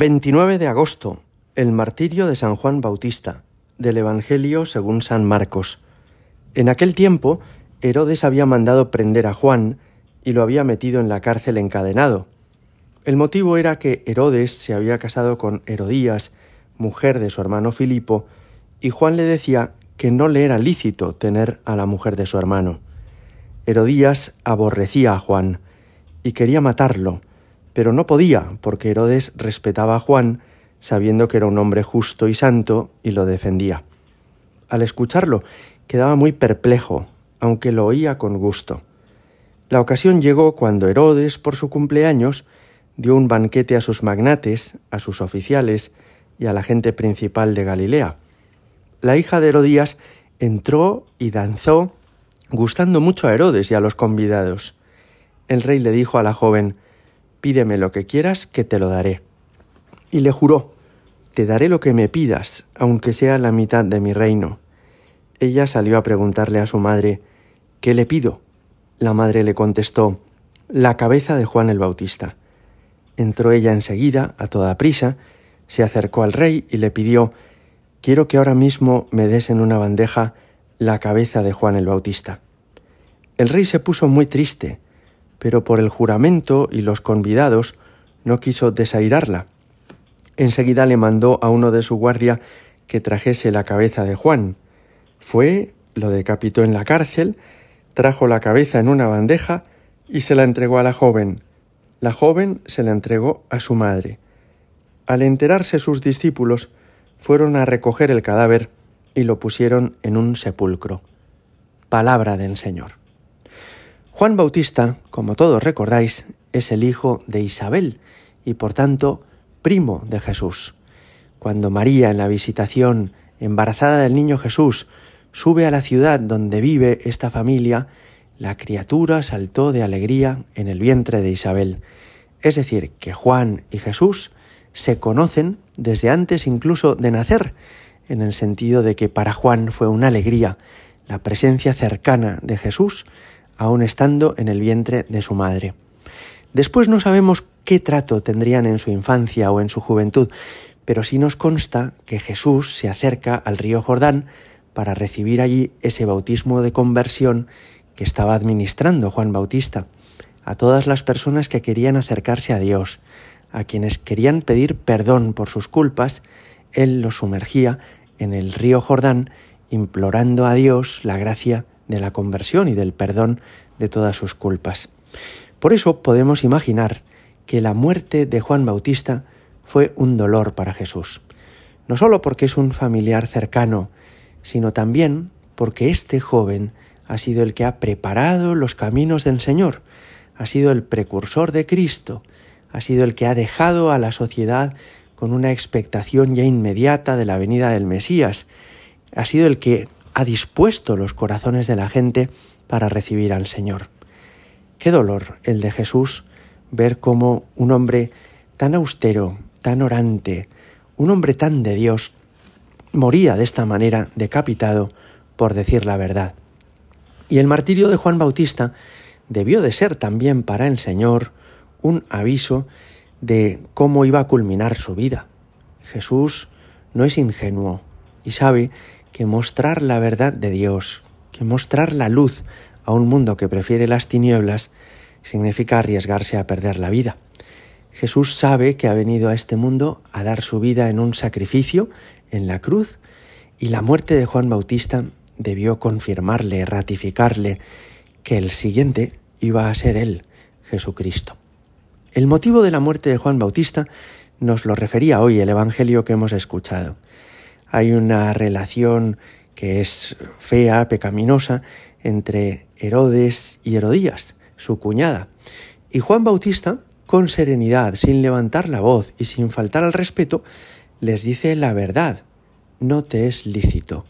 29 de agosto, el martirio de San Juan Bautista, del Evangelio según San Marcos. En aquel tiempo, Herodes había mandado prender a Juan y lo había metido en la cárcel encadenado. El motivo era que Herodes se había casado con Herodías, mujer de su hermano Filipo, y Juan le decía que no le era lícito tener a la mujer de su hermano. Herodías aborrecía a Juan y quería matarlo, pero no podía, porque Herodes respetaba a Juan, sabiendo que era un hombre justo y santo, y lo defendía. Al escucharlo, quedaba muy perplejo, aunque lo oía con gusto. La ocasión llegó cuando Herodes, por su cumpleaños, dio un banquete a sus magnates, a sus oficiales y a la gente principal de Galilea. La hija de Herodías entró y danzó, gustando mucho a Herodes y a los convidados. El rey le dijo a la joven, Pídeme lo que quieras, que te lo daré. Y le juró, Te daré lo que me pidas, aunque sea la mitad de mi reino. Ella salió a preguntarle a su madre, ¿Qué le pido? La madre le contestó, La cabeza de Juan el Bautista. Entró ella enseguida, a toda prisa, se acercó al rey y le pidió, Quiero que ahora mismo me des en una bandeja la cabeza de Juan el Bautista. El rey se puso muy triste, pero por el juramento y los convidados no quiso desairarla. Enseguida le mandó a uno de su guardia que trajese la cabeza de Juan. Fue, lo decapitó en la cárcel, trajo la cabeza en una bandeja y se la entregó a la joven. La joven se la entregó a su madre. Al enterarse sus discípulos, fueron a recoger el cadáver y lo pusieron en un sepulcro. Palabra del Señor. Juan Bautista, como todos recordáis, es el hijo de Isabel y por tanto primo de Jesús. Cuando María en la visitación embarazada del niño Jesús sube a la ciudad donde vive esta familia, la criatura saltó de alegría en el vientre de Isabel. Es decir, que Juan y Jesús se conocen desde antes incluso de nacer, en el sentido de que para Juan fue una alegría la presencia cercana de Jesús aun estando en el vientre de su madre. Después no sabemos qué trato tendrían en su infancia o en su juventud, pero sí nos consta que Jesús se acerca al río Jordán para recibir allí ese bautismo de conversión que estaba administrando Juan Bautista a todas las personas que querían acercarse a Dios, a quienes querían pedir perdón por sus culpas, él los sumergía en el río Jordán implorando a Dios la gracia de la conversión y del perdón de todas sus culpas. Por eso podemos imaginar que la muerte de Juan Bautista fue un dolor para Jesús, no sólo porque es un familiar cercano, sino también porque este joven ha sido el que ha preparado los caminos del Señor, ha sido el precursor de Cristo, ha sido el que ha dejado a la sociedad con una expectación ya inmediata de la venida del Mesías, ha sido el que ha dispuesto los corazones de la gente para recibir al Señor. Qué dolor el de Jesús ver cómo un hombre tan austero, tan orante, un hombre tan de Dios, moría de esta manera decapitado por decir la verdad. Y el martirio de Juan Bautista debió de ser también para el Señor un aviso de cómo iba a culminar su vida. Jesús no es ingenuo y sabe que mostrar la verdad de Dios, que mostrar la luz a un mundo que prefiere las tinieblas, significa arriesgarse a perder la vida. Jesús sabe que ha venido a este mundo a dar su vida en un sacrificio, en la cruz, y la muerte de Juan Bautista debió confirmarle, ratificarle, que el siguiente iba a ser él, Jesucristo. El motivo de la muerte de Juan Bautista nos lo refería hoy el Evangelio que hemos escuchado hay una relación que es fea, pecaminosa, entre Herodes y Herodías, su cuñada. Y Juan Bautista, con serenidad, sin levantar la voz y sin faltar al respeto, les dice la verdad. No te es lícito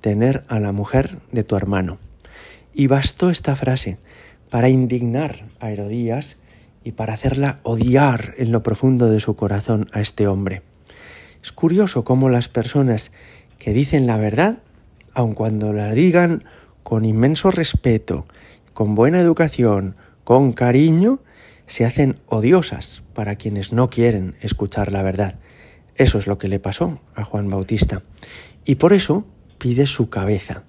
tener a la mujer de tu hermano. Y bastó esta frase para indignar a Herodías y para hacerla odiar en lo profundo de su corazón a este hombre. Es curioso cómo las personas que dicen la verdad, aun cuando la digan con inmenso respeto, con buena educación, con cariño, se hacen odiosas para quienes no quieren escuchar la verdad. Eso es lo que le pasó a Juan Bautista. Y por eso pide su cabeza.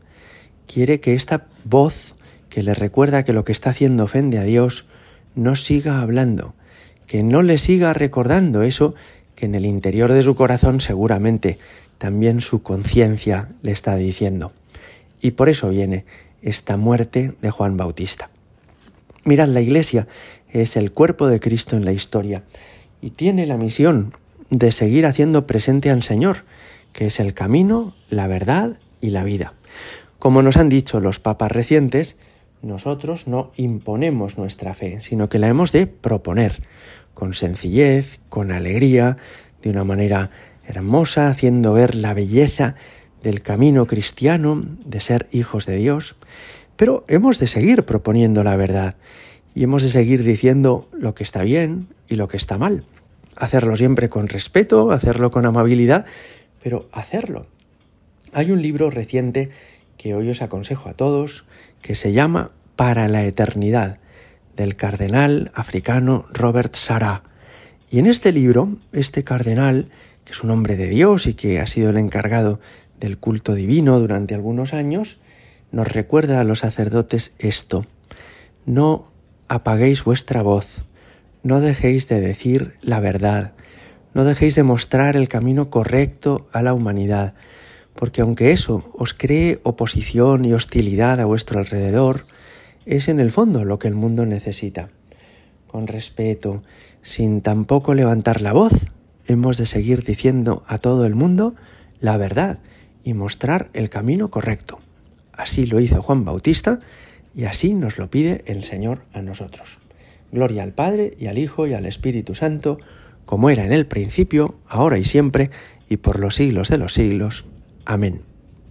Quiere que esta voz que le recuerda que lo que está haciendo ofende a Dios, no siga hablando, que no le siga recordando eso que en el interior de su corazón seguramente también su conciencia le está diciendo. Y por eso viene esta muerte de Juan Bautista. Mirad, la Iglesia es el cuerpo de Cristo en la historia y tiene la misión de seguir haciendo presente al Señor, que es el camino, la verdad y la vida. Como nos han dicho los papas recientes, nosotros no imponemos nuestra fe, sino que la hemos de proponer, con sencillez, con alegría, de una manera hermosa, haciendo ver la belleza del camino cristiano, de ser hijos de Dios. Pero hemos de seguir proponiendo la verdad y hemos de seguir diciendo lo que está bien y lo que está mal hacerlo siempre con respeto, hacerlo con amabilidad, pero hacerlo. Hay un libro reciente que hoy os aconsejo a todos que se llama Para la Eternidad, del cardenal africano Robert Sarah. Y en este libro, este cardenal, que es un hombre de Dios y que ha sido el encargado del culto divino durante algunos años, nos recuerda a los sacerdotes esto. No apaguéis vuestra voz, no dejéis de decir la verdad, no dejéis de mostrar el camino correcto a la humanidad, porque aunque eso os cree oposición y hostilidad a vuestro alrededor, es en el fondo lo que el mundo necesita. Con respeto, sin tampoco levantar la voz, hemos de seguir diciendo a todo el mundo la verdad y mostrar el camino correcto. Así lo hizo Juan Bautista y así nos lo pide el Señor a nosotros. Gloria al Padre y al Hijo y al Espíritu Santo, como era en el principio, ahora y siempre, y por los siglos de los siglos. Amén.